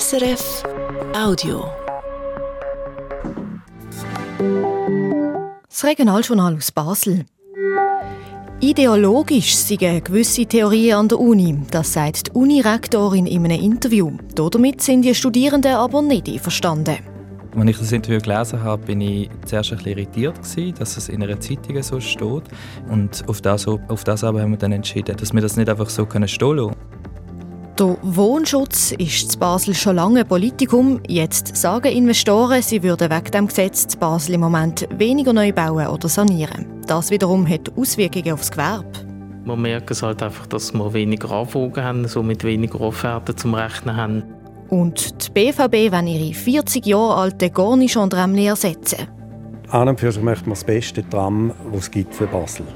SRF Audio. Das Regionaljournal aus Basel. Ideologisch sind gewisse Theorien an der Uni, das sagt die Unirektorin in einem Interview. Damit sind die Studierenden aber nicht einverstanden. Als ich das Interview gelesen habe, bin ich zuerst ein bisschen irritiert, gewesen, dass es in einer Zeitung so steht. Und auf das, auf das aber haben wir dann entschieden, dass wir das nicht einfach so stehen lassen der Wohnschutz ist in Basel schon lange Politikum. Jetzt sagen Investoren, sie würden wegen dem Gesetz in Basel im Moment weniger neu bauen oder sanieren. Das wiederum hat Auswirkungen aufs Gewerbe. Wir merken es halt einfach, dass wir weniger Anfragen haben, somit weniger Offerten zum Rechnen haben. Und die BVB wollen ihre 40 Jahre alte Gornichon-Tramli ersetzen. An und für sich möchten wir das beste Tram, das es gibt für Basel.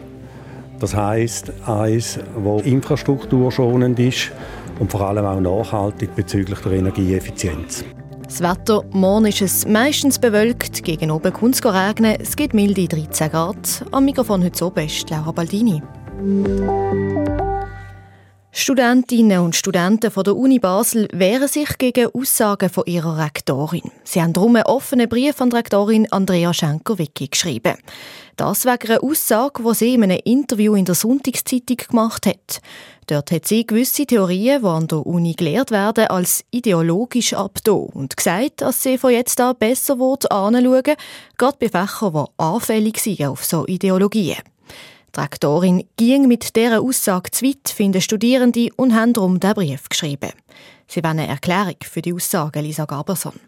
Das heisst, eins, das infrastrukturschonend ist und vor allem auch nachhaltig bezüglich der Energieeffizienz. Das Wetter, morgen ist es meistens bewölkt, gegen oben kann es regnen, es gibt milde 13 Grad. Am Mikrofon heute so best Laura Baldini. Studentinnen und Studenten von der Uni Basel wehren sich gegen Aussagen von ihrer Rektorin. Sie haben darum einen offenen Brief an die Rektorin Andrea Schenker-Wicki geschrieben. Das wegen einer Aussage, die sie in einem Interview in der Sonntagszeitung gemacht hat. Dort hat sie gewisse Theorien, die an der Uni gelehrt werden, als ideologisch abgetan und gesagt, dass sie von jetzt an besser anschauen gerade bei Fächern, die anfällig sind auf so Ideologien. Die Rektorin ging mit dieser Aussage zu weit, finden Studierende und haben darum den Brief geschrieben. Sie wollen eine Erklärung für die Aussage, Lisa Gaberson.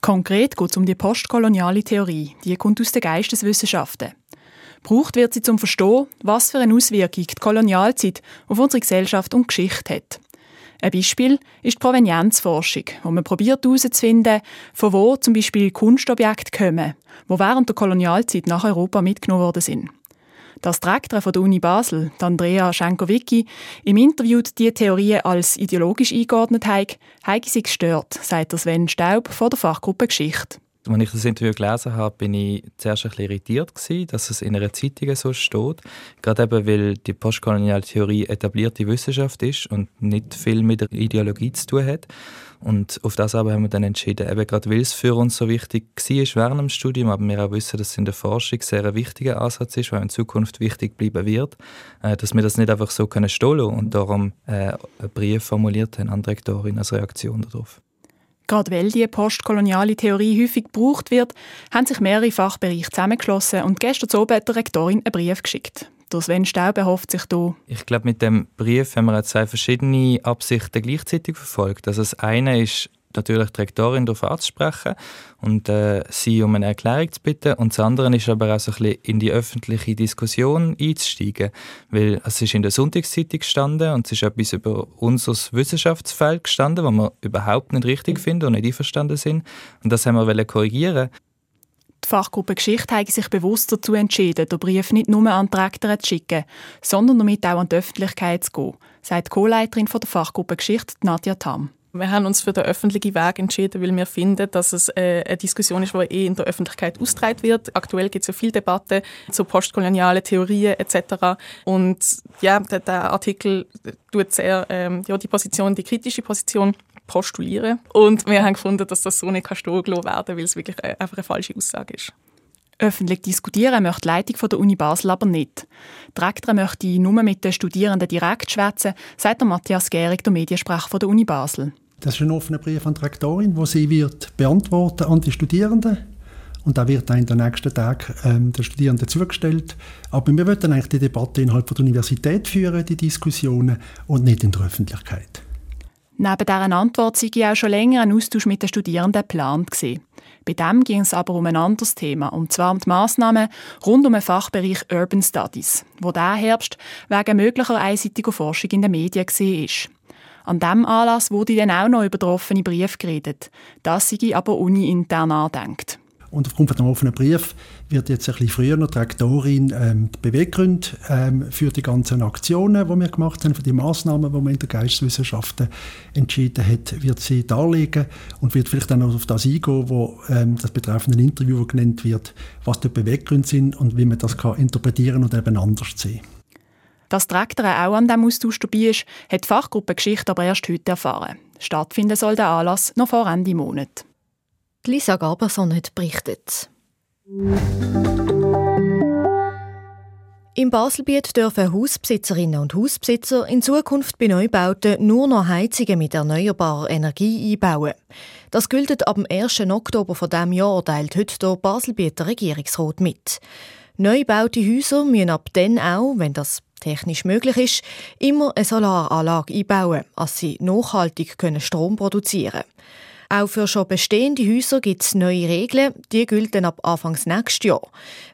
Konkret geht es um die postkoloniale Theorie, die kommt aus den Geisteswissenschaften. Braucht wird sie zum Verstehen, was für eine Auswirkung die Kolonialzeit auf unsere Gesellschaft und Geschichte hat. Ein Beispiel ist die Provenienzforschung, wo man probiert herauszufinden, von wo zum Beispiel Kunstobjekte kommen, wo während der Kolonialzeit nach Europa mitgenommen worden sind. Das Direktor von der Uni Basel, Andrea Schenkowicki, im Interview die Theorien als ideologisch eingeordnet hat, habe sie gestört, sagt Sven Staub von der Fachgruppe Geschichte. Als ich das Interview gelesen habe, bin ich zuerst ein bisschen irritiert gewesen, dass es in einer Zeitung so steht. Gerade eben, weil die postkoloniale Theorie etablierte Wissenschaft ist und nicht viel mit der Ideologie zu tun hat. Und auf das aber haben wir dann entschieden, eben gerade weil es für uns so wichtig war während dem Studium, aber wir auch wissen, dass es in der Forschung sehr ein wichtiger Ansatz ist, weil in Zukunft wichtig bleiben wird, äh, dass wir das nicht einfach so können stehen und darum äh, einen Brief formuliert haben an die Rektorin als Reaktion darauf. Gerade weil die postkoloniale Theorie häufig gebraucht wird, haben sich mehrere Fachbereiche zusammengeschlossen und gestern hat der Rektorin einen Brief geschickt. Der Sven Staub erhofft sich hier. Ich glaube, mit dem Brief haben wir zwei verschiedene Absichten gleichzeitig verfolgt. Also das eine ist natürlich die Rektorin darauf anzusprechen und äh, sie um eine Erklärung zu bitten. Und das andere ist aber auch so ein bisschen in die öffentliche Diskussion einzusteigen. Weil es ist in der Sonntagszeitung gestanden und es ist etwas über unser Wissenschaftsfeld gestanden, was wir überhaupt nicht richtig finden und nicht einverstanden sind. Und das haben wir korrigieren die Fachgruppe Geschichte hat sich bewusst dazu entschieden, den Brief nicht nur an die Rektoren zu schicken, sondern damit auch an die Öffentlichkeit zu gehen, sagt die Co-Leiterin der Fachgruppe Geschichte, Nadja Tam. Wir haben uns für den öffentlichen Weg entschieden, weil wir finden, dass es äh, eine Diskussion ist, die eh in der Öffentlichkeit ausgetragen wird. Aktuell gibt es ja viel Debatte zu postkolonialen Theorien etc. Und ja, der, Artikel tut sehr ähm, ja, die Position, die kritische Position postulieren. Und wir haben gefunden, dass das so nicht stehen gelassen werden weil es wirklich einfach eine falsche Aussage ist. Öffentlich diskutieren möchte die Leitung der Uni Basel aber nicht. Die Rektor möchte nur mit den Studierenden direkt schwätzen, sagt der Matthias Gehrig, der Mediensprecher der Uni Basel. Das ist ein offener Brief an die Rektorin, wo sie wird beantworten an die Studierenden. Und da wird dann in den nächsten Tagen ähm, den Studierenden zugestellt. Aber wir wollen eigentlich die Debatte innerhalb der Universität führen, die Diskussionen, und nicht in der Öffentlichkeit. Neben dieser Antwort sei auch schon länger ein Austausch mit den Studierenden geplant. Bei dem ging es aber um ein anderes Thema, und zwar um die Massnahmen rund um den Fachbereich Urban Studies, wo der Herbst wegen möglicher einseitiger Forschung in den Medien war. An diesem Anlass wurde dann auch noch über den offenen Brief geredet. Das sei aber uni-intern andenkt. Und aufgrund von dem offenen Brief wird jetzt ein bisschen früher noch die Rektorin ähm, die Beweggründe ähm, für die ganzen Aktionen, die wir gemacht haben, für die Massnahmen, die man in der Geisteswissenschaften entschieden hat, wird sie darlegen und wird vielleicht dann auch auf das eingehen, wo ähm, das betreffende Interview genannt wird, was die Beweggründe sind und wie man das kann interpretieren und eben anders sehen. Dass die Rektorin auch an diesem Austausch dabei ist, hat die Fachgruppe Geschichte aber erst heute erfahren. Stattfinden soll der Anlass noch vor Ende Monat. Lisa Gaberson hat berichtet. Im Baselbiet dürfen Hausbesitzerinnen und Hausbesitzer in Zukunft bei Neubauten nur noch Heizungen mit erneuerbarer Energie einbauen. Das gilt ab dem 1. Oktober von diesem Jahr, teilt heute der Baselbieter Regierungsrat mit. Neu gebaute Häuser müssen ab dann auch, wenn das technisch möglich ist, immer eine Solaranlage einbauen, als sie nachhaltig Strom produzieren können. Auch für schon bestehende Häuser gibt es neue Regeln, die gelten ab Anfangs nächstes Jahr.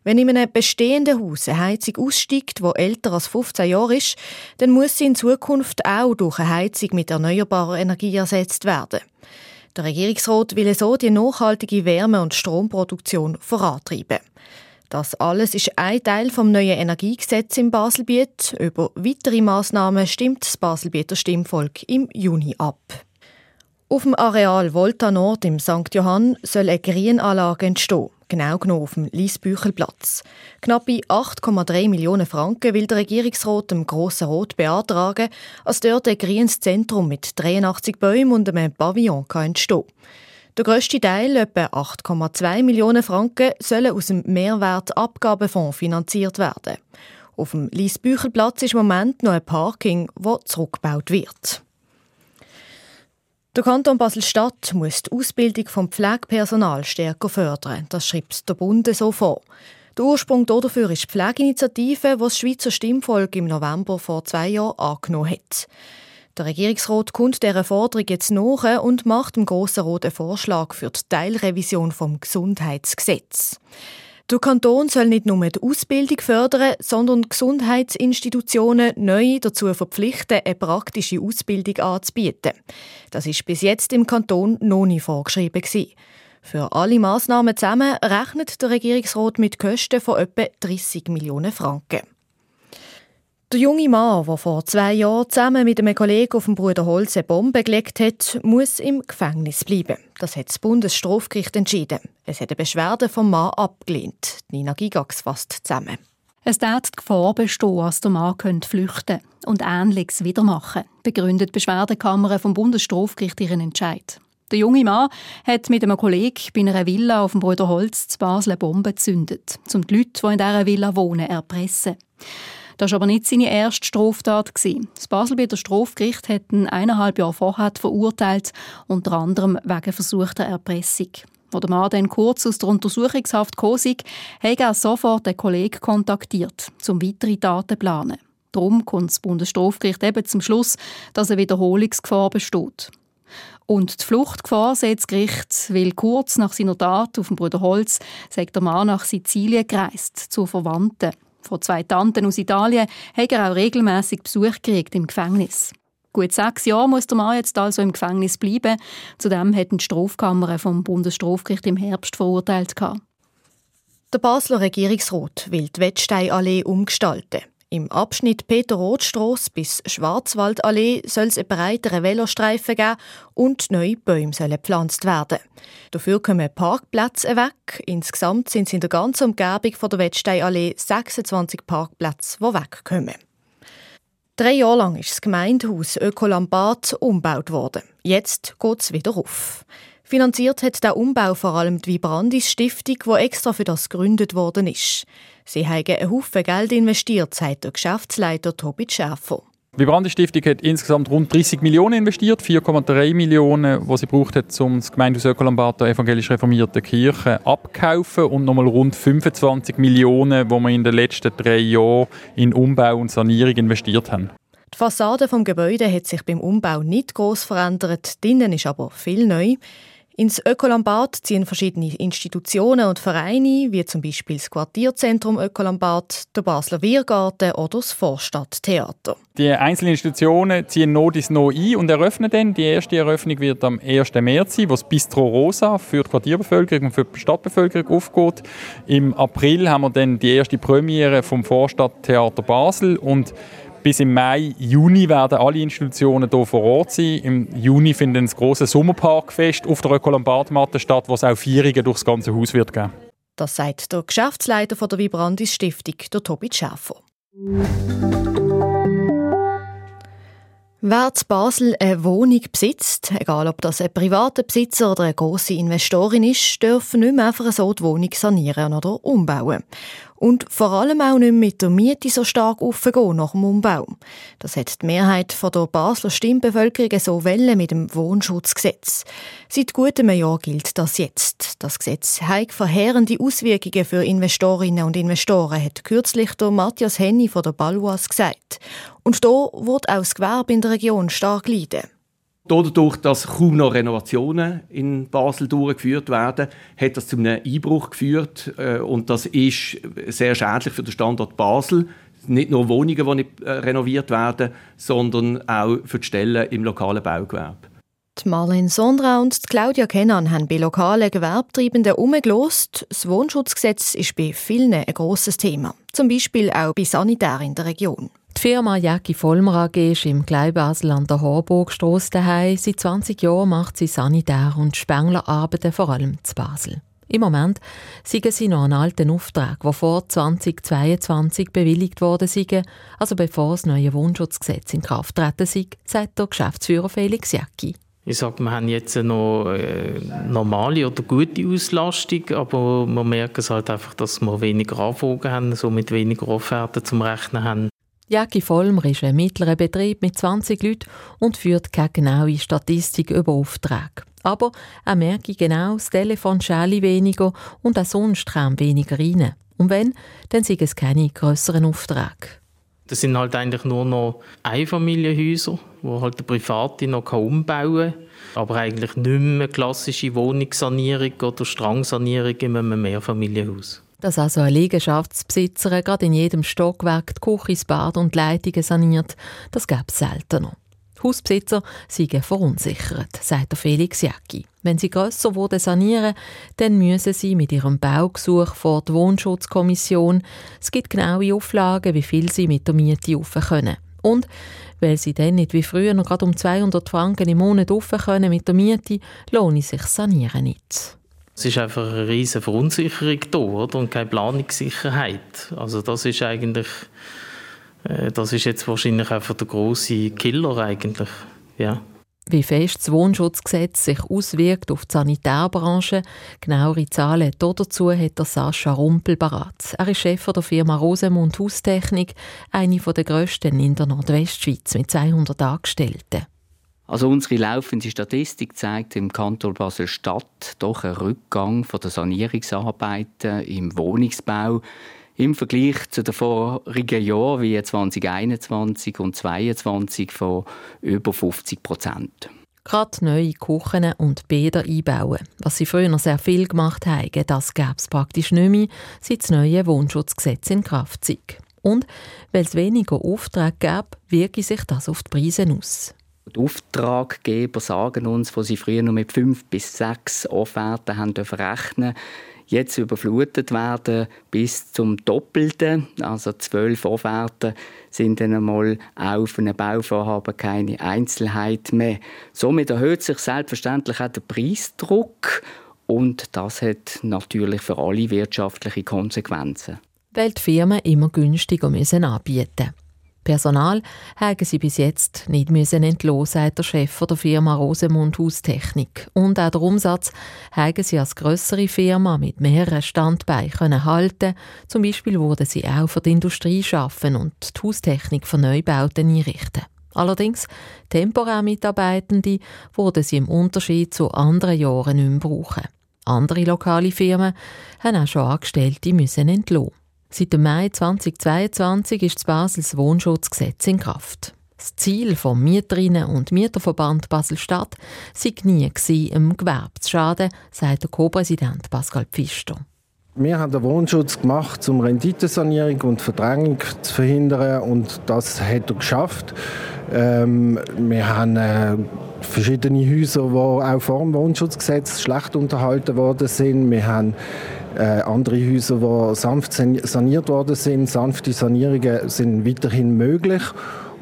Wenn in einem bestehenden Haus eine Heizung aussteigt, die älter als 15 Jahre ist, dann muss sie in Zukunft auch durch eine Heizung mit erneuerbarer Energie ersetzt werden. Der Regierungsrat will so die nachhaltige Wärme- und Stromproduktion vorantreiben. Das alles ist ein Teil vom neuen Energiegesetz im Baselbiet. Über weitere Maßnahmen stimmt das Baselbieter Stimmvolk im Juni ab. Auf dem Areal Volta Nord im St. Johann soll eine Grünanlage entstehen, genau genommen auf dem Liesbüchelplatz. Knappe 8,3 Millionen Franken will der Regierungsrat dem Grossen Rot beantragen, als dort ein grünes Zentrum mit 83 Bäumen und einem Pavillon entstehen kann. Der grösste Teil, etwa 8,2 Millionen Franken, sollen aus dem Mehrwertabgabenfonds finanziert werden. Auf dem Liesbüchelplatz ist im Moment noch ein Parking, das zurückgebaut wird. Der Kanton Basel-Stadt muss die Ausbildung vom Pflegepersonal stärker fördern. Das schreibt der Bund so vor. Der Ursprung dafür ist die Pflegeinitiative, die das Schweizer Stimmvolk im November vor zwei Jahren angenommen hat. Der Regierungsrat kommt dieser Forderung jetzt nach und macht dem Grossen Rat einen Vorschlag für die Teilrevision vom Gesundheitsgesetz. Der Kanton soll nicht nur die Ausbildung fördern, sondern Gesundheitsinstitutionen neu dazu verpflichten, eine praktische Ausbildung anzubieten. Das ist bis jetzt im Kanton noch nicht vorgeschrieben. Für alle Massnahmen zusammen rechnet der Regierungsrat mit Kosten von etwa 30 Millionen Franken. Der junge Mann, der vor zwei Jahren zusammen mit einem Kollegen auf dem Bruder Holz eine Bombe gelegt hat, muss im Gefängnis bleiben. Das hat das Bundesstrafgericht entschieden. Es hat eine Beschwerde vom Mann abgelehnt. Nina Gigax fasst zusammen. Es darf die Gefahr bestehen, dass der Mann flüchten und Ähnliches wieder machen, begründet die Beschwerdekammer vom Bundesstrafgericht ihren Entscheid. Der junge Mann hat mit einem Kollegen bei einer Villa auf dem Bruder Holz zu Basel eine Bombe gezündet, um die Leute, die in dieser Villa wohnen, erpressen. Das war aber nicht seine erste Straftat. Das Baselbieter Strafgericht hat ihn eineinhalb Jahre vorher verurteilt, unter anderem wegen versuchter Erpressung. Als der Mann dann kurz aus der Untersuchungshaft kam, hat er sofort den Kollegen kontaktiert, um weitere Taten zu planen. Darum kommt das Bundesstrafgericht eben zum Schluss, dass eine Wiederholungsgefahr besteht. Und die Fluchtgefahr sieht das Gericht, weil kurz nach seiner Tat auf dem Bruder Holz sagt der Mann nach Sizilien gereist, zu Verwandten. Von zwei Tanten aus Italien hat er auch regelmäßig Besuch gekriegt im Gefängnis. Gut sechs Jahre muss der Mann jetzt also im Gefängnis bleiben. Zudem hat die Strafkammer vom Bundesstrafgericht im Herbst verurteilt. Der Basler Regierungsrat will die Wettsteinallee umgestalten. Im Abschnitt Peter-Roth-Strasse bis Schwarzwaldallee soll es einen breiteren Velostreifen geben und neue Bäume sollen gepflanzt werden. Dafür kommen Parkplätze weg. Insgesamt sind es in der ganzen Umgebung von der Wettsteinallee 26 Parkplätze, die wegkommen. Drei Jahre lang ist das Gemeindehaus Ökolambad umgebaut worden. Jetzt geht es wieder auf. Finanziert hat der Umbau vor allem die Vibrandis Stiftung, die extra für das gegründet worden ist. Sie haben einen Haufen Geld investiert, sagt der Geschäftsleiter Tobi Schäfer. Die Vibrandi Stiftung hat insgesamt rund 30 Millionen investiert, 4,3 Millionen, die sie braucht hat, um das Gemeindehaus Ökolambat der evangelisch reformierten Kirche abzukaufen und nochmal rund 25 Millionen, die wir in den letzten drei Jahren in Umbau und Sanierung investiert haben. Die Fassade des Gebäudes hat sich beim Umbau nicht groß verändert, drinnen ist aber viel neu. Ins Ökolambad ziehen verschiedene Institutionen und Vereine, wie zum Beispiel das Quartierzentrum Ökolambad, der Basler Wirgarten oder das Vorstadttheater. Die einzelnen Institutionen ziehen Nodis noch ein und eröffnen dann. Die erste Eröffnung wird am 1. März sein, wo das Bistro Rosa für die Quartierbevölkerung und für die Stadtbevölkerung aufgeht. Im April haben wir dann die erste Premiere vom Vorstadttheater Basel und bis im Mai, Juni werden alle Institutionen hier vor Ort sein. Im Juni findet das große Sommerparkfest auf der Ökolambardmatte statt, wo es auch Feierungen durch das ganze Haus wird geben. Das sagt der Geschäftsleiter der Vibrandis Stiftung, der Tobi Schäfer. Wer zu Basel eine Wohnung besitzt, egal ob das ein privater Besitzer oder eine grosse Investorin ist, dürfen nicht mehr einfach so die Wohnung sanieren oder umbauen. Und vor allem auch nicht mit der Miete so stark aufgehen nach dem Umbau. Das hat die Mehrheit der Basler Stimmbevölkerung so welle mit dem Wohnschutzgesetz. Seit gutem Jahr gilt das jetzt. Das Gesetz hat verheerende Auswirkungen für Investorinnen und Investoren, hat kürzlich der Matthias Henny von der Balois gesagt. Und da wird auch das Gewerbe in der Region stark leiden. Dadurch, dass kaum noch Renovationen in Basel durchgeführt werden, hat das zu einem Einbruch geführt äh, und das ist sehr schädlich für den Standort Basel. Nicht nur Wohnungen, die nicht äh, renoviert werden, sondern auch für die Stellen im lokalen Baugewerbe. Die Marlene Sondra und Claudia Kennan haben bei lokalen Gewerbetreibenden umgelost. Das Wohnschutzgesetz ist bei vielen ein grosses Thema. Zum Beispiel auch bei Sanitären in der Region. Die Firma Jacki Vollmer AG ist im Gleibasel an der Horburgstrasse daheim. Seit 20 Jahren macht sie Sanitär- und Spenglerarbeiten, vor allem zu Basel. Im Moment siegen sie noch einen alten Auftrag, der vor 2022 bewilligt worden sei, also bevor das neue Wohnschutzgesetz in Kraft treten sei, sagt der Geschäftsführer Felix Jacki. Ich sage, wir haben jetzt noch äh, normale oder gute Auslastung, aber man merkt es halt einfach, dass wir weniger Anfragen haben, somit weniger Offerten zum Rechnen haben. Jacki Vollmer ist ein mittlerer Betrieb mit 20 Leuten und führt keine genaue Statistik über Aufträge. Aber er merke genau, das Telefon schäle weniger und auch sonst kam weniger rein. Und wenn, dann sind es keine grösseren Aufträge. Das sind halt eigentlich nur noch Einfamilienhäuser, wo halt der Private noch umbauen kann. Aber eigentlich nicht mehr klassische Wohnungssanierung oder Strangsanierung in einem Mehrfamilienhaus. Dass also ein Liegenschaftsbesitzer gerade in jedem Stockwerk die Küche, das Bad und die Leitungen saniert, das gäbe es seltener. Hausbesitzer seien verunsichert, sagt der Felix Jacki. Wenn sie grösser wurden sanieren, dann müssen sie mit ihrem Baugesuch vor die Wohnschutzkommission. Es gibt genaue Auflagen, wie viel sie mit der Miete rauf können. Und weil sie dann nicht wie früher noch gerade um 200 Franken im Monat rauf können mit der Miete, lohnt sich Sanieren nicht. Es ist einfach eine riesige Verunsicherung da oder? und keine Planungssicherheit. Also das ist eigentlich, äh, das ist jetzt wahrscheinlich einfach der große Killer eigentlich, ja. Wie fest das Wohnschutzgesetz sich auswirkt auf die Sanitärbranche, genauere Zahlen dazu hat der Sascha Rumpel parat. Er ist Chef der Firma Rosemund Haustechnik, eine der grössten in der Nordwestschweiz mit 200 Angestellten. Also unsere laufende Statistik zeigt im Kanton Basel-Stadt doch einen Rückgang von der Sanierungsarbeiten im Wohnungsbau im Vergleich zu den vorigen Jahren wie 2021 und 2022 von über 50 Prozent. Gerade neue Küchen und Bäder einbauen. Was sie früher sehr viel gemacht haben, das gäbe es praktisch nicht mehr, seit das neue Wohnschutzgesetz in Kraft ist. Und weil es weniger Aufträge gab, wirke sich das auf die Preise aus. Die Auftraggeber sagen uns, wo sie früher nur mit fünf bis sechs Offerten haben rechnen jetzt überflutet werden bis zum Doppelten. Also zwölf Offerten sind dann einmal auch für ein Bauvorhaben keine Einzelheit mehr. Somit erhöht sich selbstverständlich auch der Preisdruck und das hat natürlich für alle wirtschaftliche Konsequenzen. Weil die Firmen immer günstiger müssen anbieten Personal haben sie bis jetzt nicht müssen entlassen, sagt der Chef der Firma Rosemund Haustechnik. Und auch der Umsatz haben sie als größere Firma mit mehreren Standbeinen halten. Zum Beispiel wurden sie auch für die Industrie schaffen und die Haustechnik für Neubauten einrichten. Allerdings temporär Mitarbeitende wurden sie im Unterschied zu anderen Jahren nicht mehr brauchen. Andere lokale Firmen haben auch schon Angestellte müssen entlassen. Seit dem Mai 2022 ist das Basels Wohnschutzgesetz in Kraft. Das Ziel vom Mieterinnen- und Mieterverband Basel-Stadt sei nie im Gewerbe zu schaden, sagt der Co-Präsident Pascal Pfister. Wir haben den Wohnschutz gemacht, um Renditesanierung und Verdrängung zu verhindern und das hat er geschafft. Ähm, wir haben äh, verschiedene Häuser, die auch vor dem Wohnschutzgesetz schlecht unterhalten worden sind. Wir haben äh, andere Häuser, die sanft saniert worden sind. Sanfte Sanierungen sind weiterhin möglich.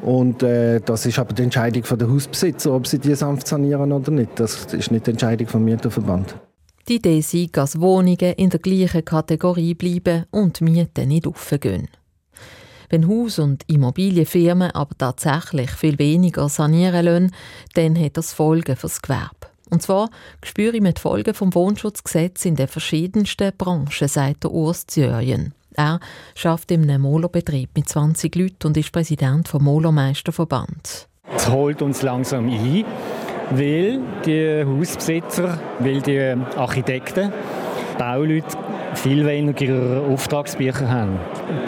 Und äh, das ist aber die Entscheidung der Hausbesitzer, ob sie die sanft sanieren oder nicht. Das ist nicht die Entscheidung vom Mieterverband. Die Idee ist, dass Wohnungen in der gleichen Kategorie bleiben und Mieten nicht aufgehen. Wenn Haus- und Immobilienfirmen aber tatsächlich viel weniger sanieren lassen, dann hat das Folgen fürs Gewerbe. Und zwar spüre ich mit Folgen vom Wohnschutzgesetz in den verschiedensten Branchen, sagt Urs Zürjen. Er schafft in einem Molerbetrieb mit 20 Leuten und ist Präsident vom Molermeisterverband. Es holt uns langsam ein, weil die Hausbesitzer, weil die Architekten, Bauleute viel weniger Auftragsbücher haben.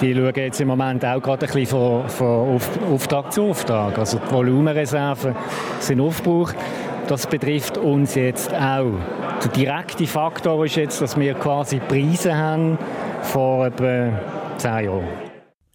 Die schauen jetzt im Moment auch gerade ein bisschen von, von Auftrag zu Auftrag. Also die Volumenreserven sind aufgebraucht. Das betrifft uns jetzt auch. Der direkte Faktor ist jetzt, dass wir quasi Preise haben vor etwa zehn Jahren.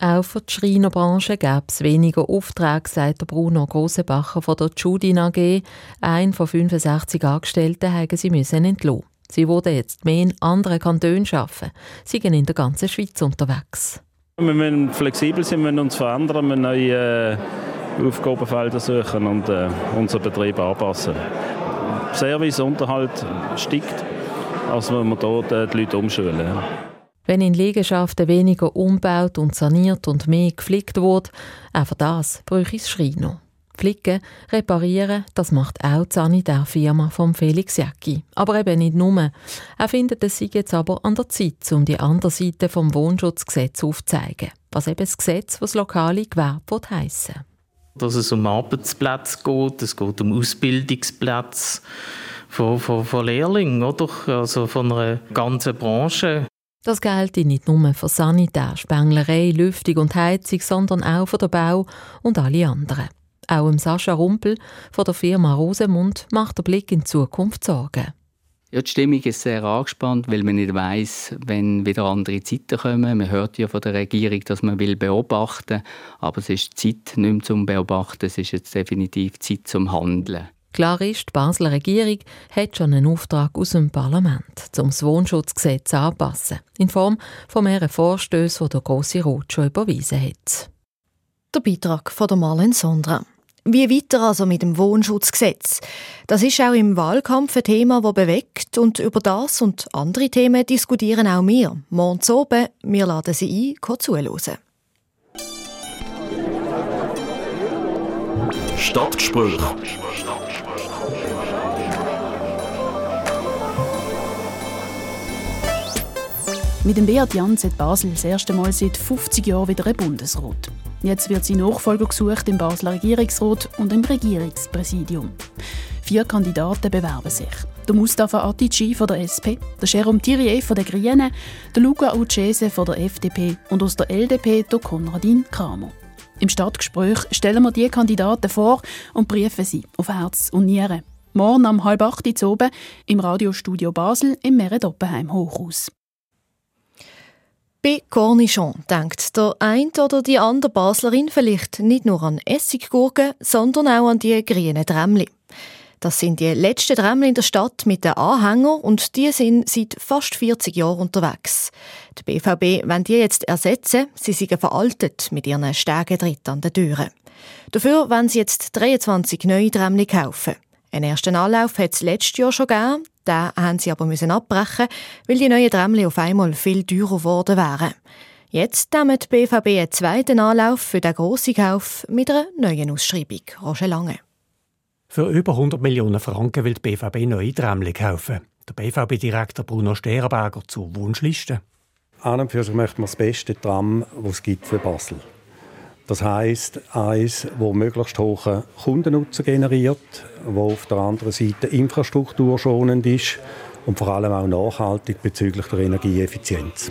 Auch für die Schreinerbranche gäbe es weniger Aufträge, sagt Bruno Grosebacher von der Judin AG. Ein von 65 Angestellten haben sie müssen entlassen. Sie würden jetzt mehr in anderen Kantonen arbeiten. Sie sind in der ganzen Schweiz unterwegs. Wir müssen flexibel sein, wir müssen uns verändern, wir müssen neue äh, Aufgabenfelder suchen und äh, unseren Betrieb anpassen. Service, Unterhalt steigt, also wenn wir äh, die Leute umschulen. Wenn in Liegenschaften weniger umbaut und saniert und mehr gepflegt wird, auch für das bräuchte es Schreiner. Flicken, reparieren, das macht auch die Sanitärfirma von Felix Jäcki. Aber eben nicht nur. Er findet, es sei jetzt aber an der Zeit, um die andere Seite vom Wohnschutzgesetz aufzuzeigen. Was eben das Gesetz, was lokale Gewerbe heissen Dass es um Arbeitsplätze geht, es geht um Ausbildungsplätze von, von, von Lehrlingen, oder? Also von einer ganzen Branche. Das gelte nicht nur für Sanitär, Spenglerei, Lüftung und Heizung, sondern auch für den Bau und alle anderen. Auch im Sascha Rumpel von der Firma Rosemund macht der Blick in die Zukunft Sorgen. Ja, die Stimmung ist sehr angespannt, weil man nicht weiß, wenn wieder andere Zeiten kommen. Man hört ja von der Regierung, dass man will beobachten, aber es ist Zeit nicht mehr zum Beobachten. Es ist jetzt definitiv Zeit zum Handeln. Klar ist, die Basler Regierung hat schon einen Auftrag aus dem Parlament, um das Wohnschutzgesetz anzupassen, in Form von mehreren Vorstößen, die der Grosse Rot schon überwiesen hat. Der Beitrag von der Marlene Sondra. Wie weiter also mit dem Wohnschutzgesetz? Das ist auch im Wahlkampf ein Thema, das bewegt und über das und andere Themen diskutieren auch wir. Morgen oben, wir laden Sie ein, zuhören. Stadtgespräch Mit dem Beat Jans hat Basel das erste Mal seit 50 Jahren wieder ein Bundesrat. Jetzt wird sein Nachfolger gesucht im Basler Regierungsrat und im Regierungspräsidium. Vier Kandidaten bewerben sich. Der Mustafa Atici von der SP, der Jérôme Thierry von der Grünen, der Luca Ucese von der FDP und aus der LDP der Konradin Kramer. Im Stadtgespräch stellen wir die Kandidaten vor und prüfen sie auf Herz und Nieren. Morgen um halb acht Uhr oben im Radiostudio Basel im Meredoppenheim Hochhaus. Bei Cornichon denkt der ein oder die andere Baslerin vielleicht nicht nur an Essiggurken, sondern auch an die grünen Trämmli. Das sind die letzten Trämmli in der Stadt mit den Anhängern und die sind seit fast 40 Jahren unterwegs. Die BVB wollen die jetzt ersetzen, sie sind veraltet mit ihren Stegentritt an den Türen. Dafür wollen sie jetzt 23 neue Trämmli kaufen. Einen ersten Anlauf hat es letztes Jahr schon gegeben. Den haben sie aber müssen abbrechen, weil die neuen Tramli auf einmal viel teurer geworden wären. Jetzt nehmen die BVB einen zweiten Anlauf für den grossen Kauf mit einer neuen Ausschreibung. Roger Lange. Für über 100 Millionen Franken will die BVB neue Tramli kaufen. Der BVB-Direktor Bruno Sterenberger zur Wunschliste. An und für sich möchten wir das beste Tram, das es gibt für Basel. Das heisst, eins, das möglichst hohen Kundennutzen generiert, wo auf der anderen Seite infrastrukturschonend ist und vor allem auch nachhaltig bezüglich der Energieeffizienz.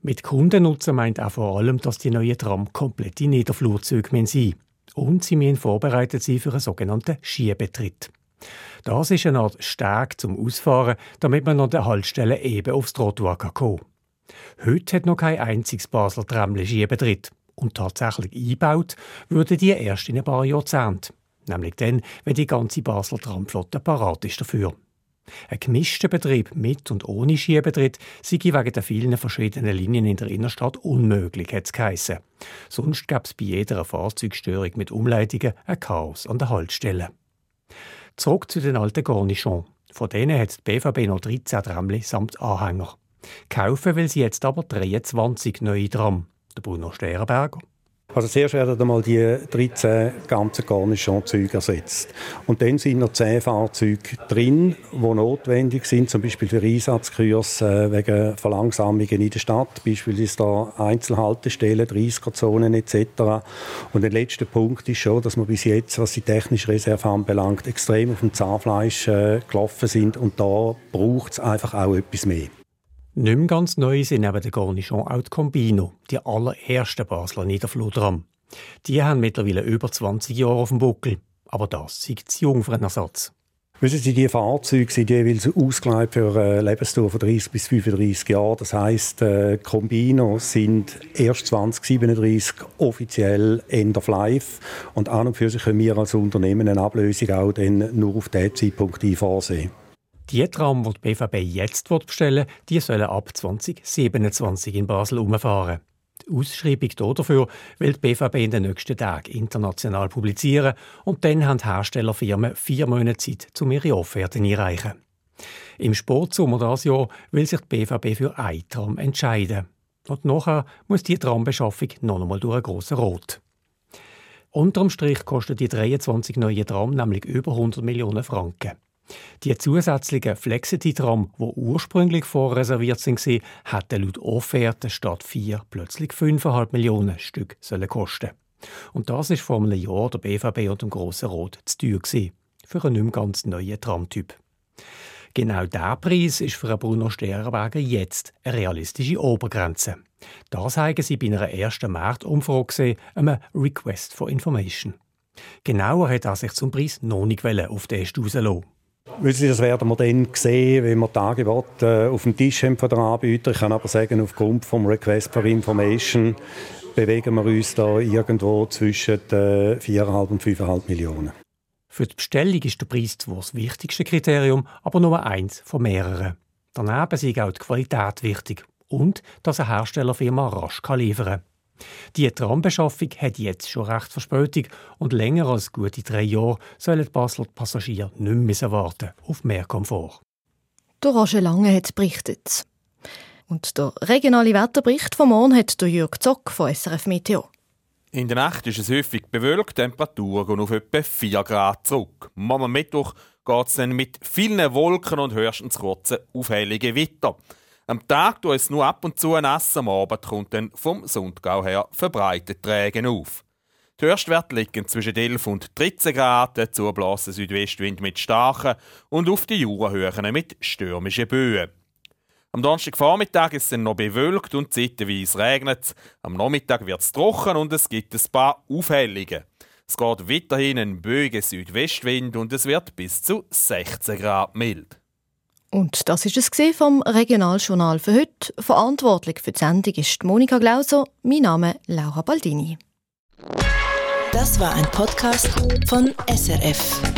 Mit Kundennutzen meint auch vor allem, dass die neuen Tram komplette Niederflurzüge sein müssen. Und sie müssen vorbereitet sein für einen sogenannten Schiebetritt. Das ist eine Art Steg zum Ausfahren, damit man an der Haltestelle eben aufs Trottoir kann. Heute hat noch kein einziges Basler Tramle Schiebetritt und tatsächlich eingebaut, würde die erst in ein paar Jahrzehnten. Nämlich dann, wenn die ganze Basler Tramflotte parat ist dafür. Ein gemischter Betrieb mit und ohne Skibetrieb sei wegen der vielen verschiedenen Linien in der Innenstadt unmöglich, hat es geheissen. Sonst gäbe es bei jeder Fahrzeugstörung mit Umleitungen ein Chaos an der Haltestelle. Zurück zu den alten Cornichons. Von denen hat die BVB noch 13 Tramli samt Anhänger. Kaufen will sie jetzt aber 23 neue Tram der Bruno Sterenberger. Also zuerst werden einmal die 13 ganzen Cornichon-Züge ersetzt. Und dann sind noch 10 Fahrzeuge drin, die notwendig sind, zum Beispiel für Einsatzkurse äh, wegen Verlangsamungen in der Stadt, beispielsweise da Einzelhaltestellen, 30er-Zonen etc. Und der letzte Punkt ist schon, dass wir bis jetzt, was die technische Reserve anbelangt, extrem auf dem Zahnfleisch äh, gelaufen sind und da braucht es einfach auch etwas mehr. Nicht mehr ganz neu sind neben der Cornichon auch die Combino, die allerersten Basler Niederflutram. Die haben mittlerweile über 20 Jahre auf dem Buckel. Aber das ist zu jung für einen Ersatz. Wissen Sie, die Fahrzeuge sind jeweils ausgelegt für eine Lebensdauer von 30 bis 35 Jahren. Das heisst, äh, Combinos sind erst 2037 offiziell End of Life. Und an und für sich können wir als Unternehmen eine Ablösung auch dann nur auf diesen Zeitpunkt vorsehen. Die Tram, die die BVB jetzt bestellen will, die sollen ab 2027 in Basel umfahren. Die Ausschreibung dafür will die BVB in den nächsten Tagen international publizieren und dann haben die Herstellerfirmen vier Monate Zeit, um ihre Offerten einreichen. Im Sportsommer dieses Jahr will sich die BVB für ein Tram entscheiden. Und nachher muss die Trambeschaffung noch einmal durch einen grossen Rot. Unterm Strich kosten die 23 neuen Tram nämlich über 100 Millionen Franken. Die zusätzlichen Flexity-Tram, die ursprünglich vorreserviert waren, hätten laut Offerte statt vier plötzlich 5,5 Millionen Stück sollen kosten. Und das ist vor einem Jahr der BVB und dem Grossen Rot zu teuer für einen nicht ganz neuen Tramtyp. Genau dieser Preis ist für Bruno Sterberger jetzt eine realistische Obergrenze. Das haben sie bei einer ersten Marktumfrage gesehen, einem Request for Information. Genauer hat er sich zum Preis noch nicht auf den Est rauslassen. Das werden wir dann sehen, wenn wir die Angebote äh, auf dem Tisch haben von den Anbietern. Ich kann aber sagen, aufgrund vom Request for Information bewegen wir uns da irgendwo zwischen äh, 4,5 und 5,5 Millionen. Für die Bestellung ist der Preis zwar das wichtigste Kriterium, aber nur eins von mehreren. Daneben ist auch die Qualität wichtig und dass eine Herstellerfirma rasch liefern kann. Die Trambeschaffung hat jetzt schon recht Verspätung und länger als gute drei Jahre sollen die Basler Passagiere nicht mehr warten auf mehr Komfort. Der Roger Lange hat berichtet. Und der regionale Wetterbericht vom Morgen hat der Jörg Zock von SRF Meteo. In der Nacht ist es häufig bewölkt, Temperaturen gehen auf etwa 4 Grad zurück. Am Mittwoch geht es dann mit vielen Wolken und höchstens kurzen aufhelligen Wetter. Am Tag tut es nur ab und zu nass, am Abend kommt dann vom Sundgau her verbreitet Trägen auf. Die Höchstwerte liegen zwischen 11 und 13 Grad, dazu blasen Südwestwind mit starken und auf die Jurahöhen mit stürmischen Böen. Am Donnerstagvormittag ist es noch bewölkt und zeitweise regnet es. Am Nachmittag wird es trocken und es gibt ein paar Aufhellungen. Es geht weiterhin ein böiger Südwestwind und es wird bis zu 16 Grad mild. Und das ist es vom Regionaljournal für heute. Verantwortlich für die Sendung ist Monika Glauser. Mein Name Laura Baldini. Das war ein Podcast von SRF.